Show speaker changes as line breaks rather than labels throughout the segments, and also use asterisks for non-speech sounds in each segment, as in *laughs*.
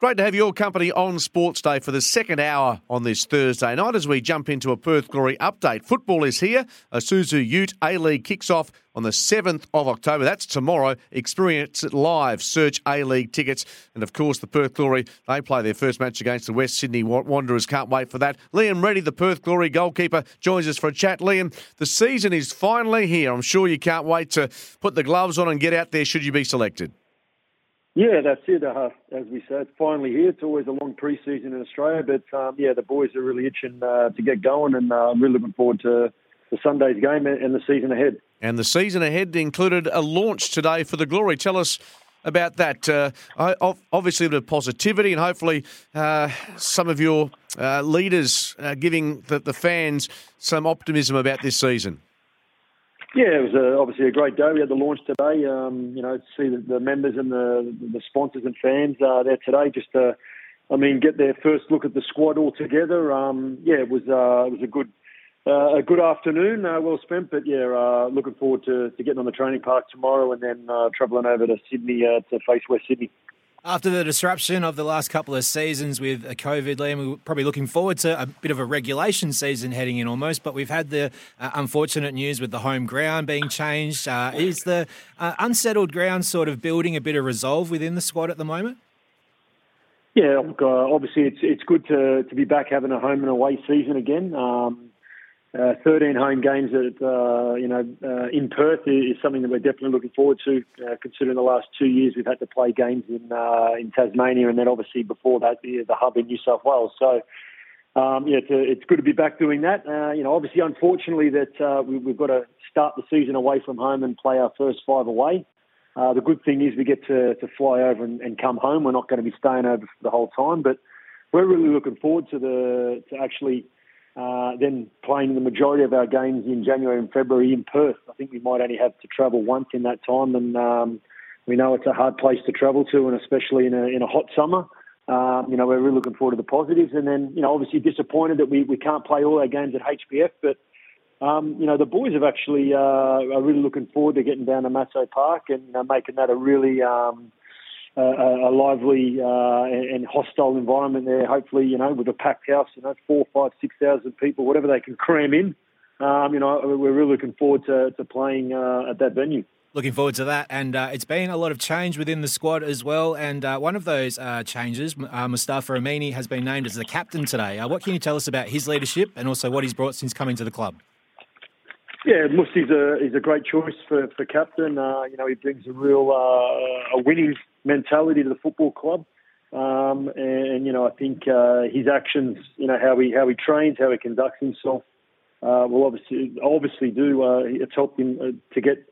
Great to have your company on Sports Day for the second hour on this Thursday night as we jump into a Perth Glory update. Football is here. Isuzu Ute A League kicks off on the 7th of October. That's tomorrow. Experience it live. Search A League tickets. And of course, the Perth Glory, they play their first match against the West Sydney Wanderers. Can't wait for that. Liam Reddy, the Perth Glory goalkeeper, joins us for a chat. Liam, the season is finally here. I'm sure you can't wait to put the gloves on and get out there should you be selected.
Yeah, that's it. Uh, as we said, finally here. It's always a long pre-season in Australia, but um, yeah, the boys are really itching uh, to get going, and uh, I'm really looking forward to the Sunday's game and the season ahead.
And the season ahead included a launch today for the Glory. Tell us about that. Uh, obviously, the positivity, and hopefully, uh, some of your uh, leaders giving the, the fans some optimism about this season.
Yeah, it was a, obviously a great day. We had the launch today. Um, you know, to see the, the, members and the, the sponsors and fans uh, there today, just to, I mean, get their first look at the squad all together. Um, yeah, it was uh, it was a good uh, a good afternoon, uh, well spent. But yeah, uh, looking forward to, to getting on the training park tomorrow and then uh, travelling over to Sydney to face West Sydney.
After the disruption of the last couple of seasons with COVID, Liam, we're probably looking forward to a bit of a regulation season heading in almost, but we've had the uh, unfortunate news with the home ground being changed. Uh, is the uh, unsettled ground sort of building a bit of resolve within the squad at the moment?
Yeah, uh, obviously it's it's good to, to be back having a home and away season again. Um, uh, 13 home games at uh, you know uh, in Perth is something that we're definitely looking forward to. Uh, considering the last two years we've had to play games in uh, in Tasmania, and then obviously before that the, the hub in New South Wales. So um, yeah, it's, a, it's good to be back doing that. Uh, you know, obviously, unfortunately, that we, have got to start the season away from home and play our first five away. the good thing is we get to, to fly over and, and come home. We're not going to be staying over for the whole time, but we're really looking forward to the to actually uh, then playing the majority of our games in January and February in Perth. I think we might only have to travel once in that time, and um, we know it's a hard place to travel to, and especially in a, in a hot summer. Um, you know, we're really looking forward to the positives, and then you know, obviously disappointed that we, we can't play all our games at HBF, but um, you know, the boys have actually uh, are really looking forward to getting down to Massey Park and uh, making that a really um, a, lively uh, and hostile environment there. Hopefully, you know, with a packed house, you know, four, five, six thousand people, whatever they can cram in. Um, you know, we're really looking forward to, to playing uh, at that venue.
Looking forward to that. And uh, it's been a lot of change within the squad as well. And uh, one of those uh, changes, uh, Mustafa Amini, has been named as the captain today. Uh, what can you tell us about his leadership and also what he's brought since coming to the club?
Yeah, Musti's a he's a great choice for for captain. Uh, you know, he brings a real uh, a winning mentality to the football club. Um, and, you know, I think uh, his actions, you know, how he how he trains, how he conducts himself, uh, will obviously obviously do. Uh, it's helped him uh, to get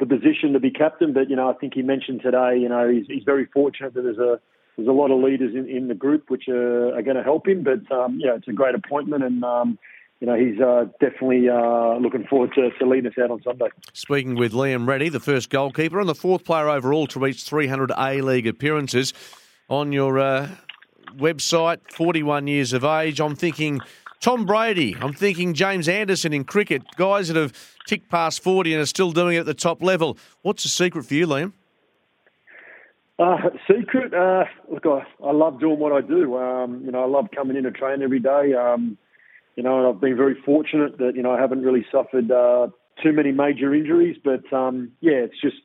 the position to be captain. But you know, I think he mentioned today, you know, he's, he's very fortunate that there's a there's a lot of leaders in, in the group which are, are going to help him. But um, you know, it's a great appointment, and um, you know, he's uh, definitely uh, looking forward to, to leading us out on Sunday.
Speaking with Liam Reddy, the first goalkeeper and the fourth player overall to reach 300 A League appearances. On your uh, website, 41 years of age, I'm thinking Tom Brady, I'm thinking James Anderson in cricket, guys that have ticked past 40 and are still doing it at the top level. What's the secret for you, Liam?
Uh, secret, uh, look, I, I, love doing what I do. Um, you know, I love coming in to train every day. Um, you know, and I've been very fortunate that you know I haven't really suffered uh, too many major injuries. But um, yeah, it's just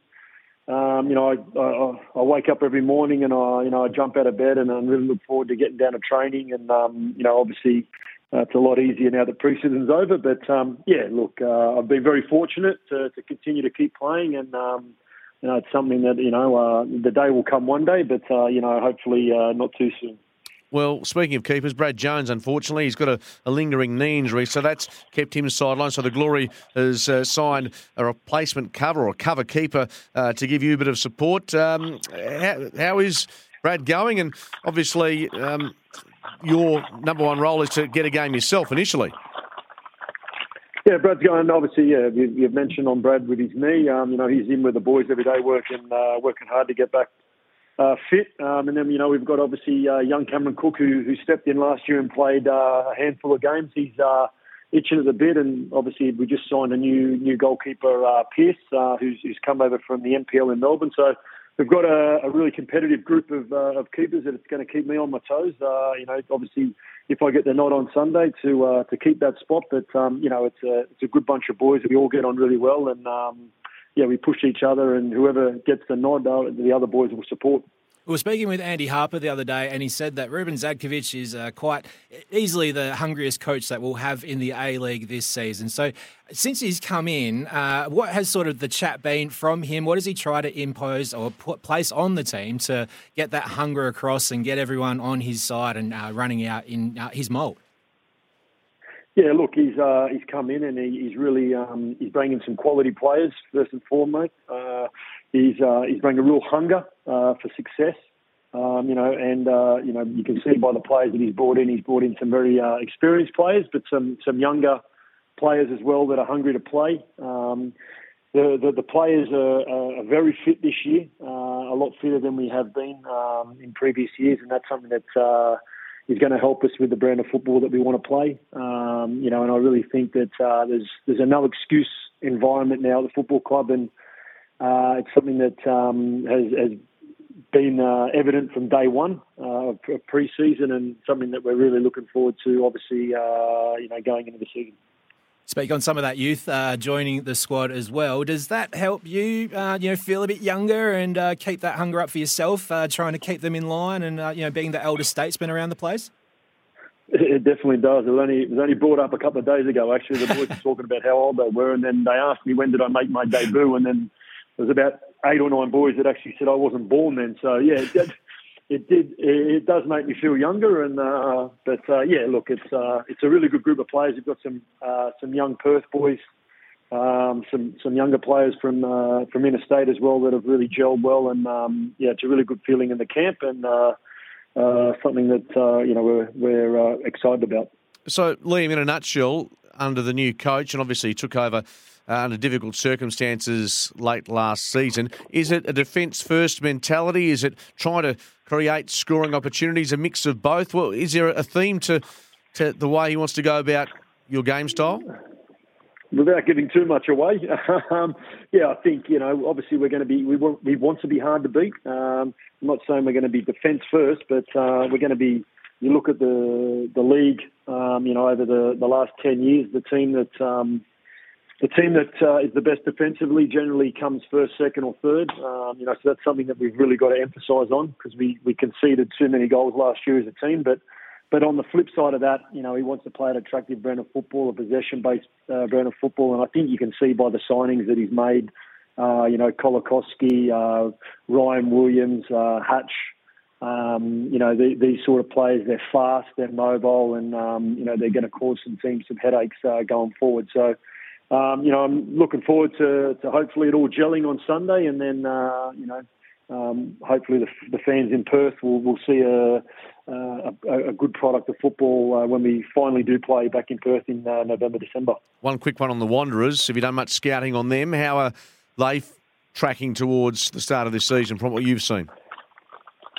um, you know I, I, I wake up every morning and I you know I jump out of bed and I really look forward to getting down to training. And um, you know, obviously. Uh, it's a lot easier now that pre-season's over, but um, yeah, look, uh, I've been very fortunate to, to continue to keep playing, and um, you know, it's something that you know uh, the day will come one day, but uh, you know, hopefully uh, not too soon.
Well, speaking of keepers, Brad Jones, unfortunately, he's got a, a lingering knee injury, so that's kept him sidelined. So the Glory has uh, signed a replacement cover or cover keeper uh, to give you a bit of support. Um, how, how is Brad going? And obviously, um, your number one role is to get a game yourself initially.
Yeah, Brad's going. Obviously, yeah, you, you've mentioned on Brad with his knee. Um, you know, he's in with the boys every day, working uh, working hard to get back uh, fit. Um, and then, you know, we've got obviously uh, young Cameron Cook who, who stepped in last year and played uh, a handful of games. He's uh, itching at the bit, and obviously we just signed a new new goalkeeper, uh, Pierce, uh, who's, who's come over from the NPL in Melbourne. So we've got a, a really competitive group of, uh, of keepers that it's going to keep me on my toes. Uh, you know, obviously if I get the nod on Sunday to uh, to keep that spot, but um, you know, it's a it's a good bunch of boys. We all get on really well, and um, yeah, we push each other, and whoever gets the nod, the other boys will support.
We were speaking with Andy Harper the other day, and he said that Ruben Zadkovich is uh, quite easily the hungriest coach that we'll have in the A League this season. So, since he's come in, uh, what has sort of the chat been from him? What does he try to impose or put place on the team to get that hunger across and get everyone on his side and uh, running out in uh, his mould?
Yeah, look, he's uh, he's come in and he, he's really um, he's bringing some quality players first and foremost. Uh, he's uh, he's bringing a real hunger uh, for success. Um, you know, and uh, you know you can see by the players that he's brought in. He's brought in some very uh, experienced players, but some some younger players as well that are hungry to play. Um, the, the, the players are, are, very fit this year, uh, a lot fitter than we have been um, in previous years, and that's something that's. uh, is going to help us with the brand of football that we want to play. Um, you know, and I really think that uh, there's there's a no excuse environment now at the football club, and uh, it's something that um, has, has been uh, evident from day one uh, of pre-season, and something that we're really looking forward to. Obviously, uh, you know, going into the season.
Speak on some of that youth uh, joining the squad as well. Does that help you, uh, you know, feel a bit younger and uh, keep that hunger up for yourself, uh, trying to keep them in line and, uh, you know, being the elder statesman around the place?
It definitely does. It was, only, it was only brought up a couple of days ago, actually. The boys were *laughs* talking about how old they were, and then they asked me when did I make my debut, and then there was about eight or nine boys that actually said I wasn't born then. So, yeah, it did. It does make me feel younger, and uh, but uh, yeah, look, it's uh, it's a really good group of players. You've got some uh, some young Perth boys, um, some some younger players from uh, from interstate as well that have really gelled well, and um, yeah, it's a really good feeling in the camp, and uh, something that you know we're we're excited about.
So, Liam, in a nutshell, under the new coach, and obviously he took over uh, under difficult circumstances late last season. Is it a defence first mentality? Is it trying to create scoring opportunities? A mix of both? Well, is there a theme to to the way he wants to go about your game style?
Without giving too much away, *laughs* um, yeah, I think you know. Obviously, we're going to be we want we want to be hard to beat. Um, I'm not saying we're going to be defence first, but uh, we're going to be. You look at the the league, um, you know, over the, the last ten years, the team that um, the team that uh, is the best defensively generally comes first, second, or third. Um, you know, so that's something that we've really got to emphasise on because we, we conceded too many goals last year as a team. But but on the flip side of that, you know, he wants to play an attractive brand of football, a possession-based uh, brand of football, and I think you can see by the signings that he's made. Uh, you know, Kolakowski, uh, Ryan Williams, uh, Hatch. Um, you know, the, these sort of players, they're fast, they're mobile, and um, you know they're going to cause some teams some headaches uh, going forward. So um, you know, I'm looking forward to, to hopefully it all gelling on Sunday, and then uh, you know, um, hopefully the, the, fans in Perth will, will see a, a, a good product of football uh, when we finally do play back in Perth in uh, November, December.
One quick one on the Wanderers. Have you done much scouting on them? How are they tracking towards the start of this season from what you've seen?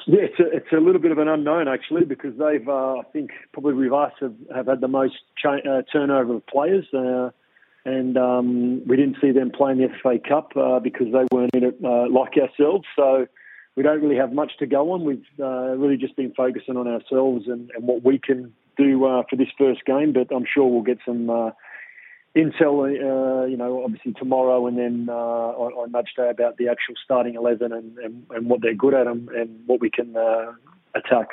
Yeah, it's a, it's a little bit of an unknown actually because they've, uh, I think, probably with us have, have had the most cha- uh, turnover of players. And um, we didn't see them playing the FA Cup uh, because they weren't in it uh, like ourselves. So we don't really have much to go on. We've uh, really just been focusing on ourselves and, and what we can do uh, for this first game. But I'm sure we'll get some uh, intel, uh, you know, obviously tomorrow and then on, on match day about the actual starting 11 and, and, and what they're good at and, and what we can attack.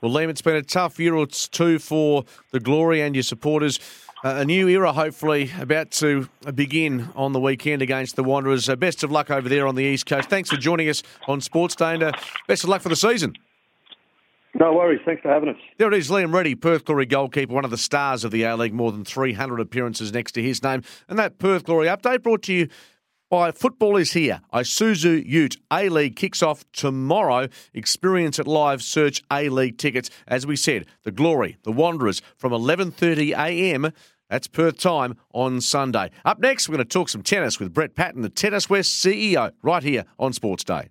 Well, Liam, it's been a tough year or two for the Glory and your supporters. A new era, hopefully, about to begin on the weekend against the Wanderers. Uh, best of luck over there on the East Coast. Thanks for joining us on Sports Day and uh, best of luck for the season.
No worries. Thanks for having us.
There it is, Liam Reddy, Perth Glory goalkeeper, one of the stars of the A League, more than 300 appearances next to his name. And that Perth Glory update brought to you by Football is Here. Isuzu Ute A League kicks off tomorrow. Experience it live. Search A League tickets. As we said, the Glory, the Wanderers from 11:30 a.m. That's Perth time on Sunday. Up next, we're going to talk some tennis with Brett Patton, the Tennis West CEO, right here on Sports Day.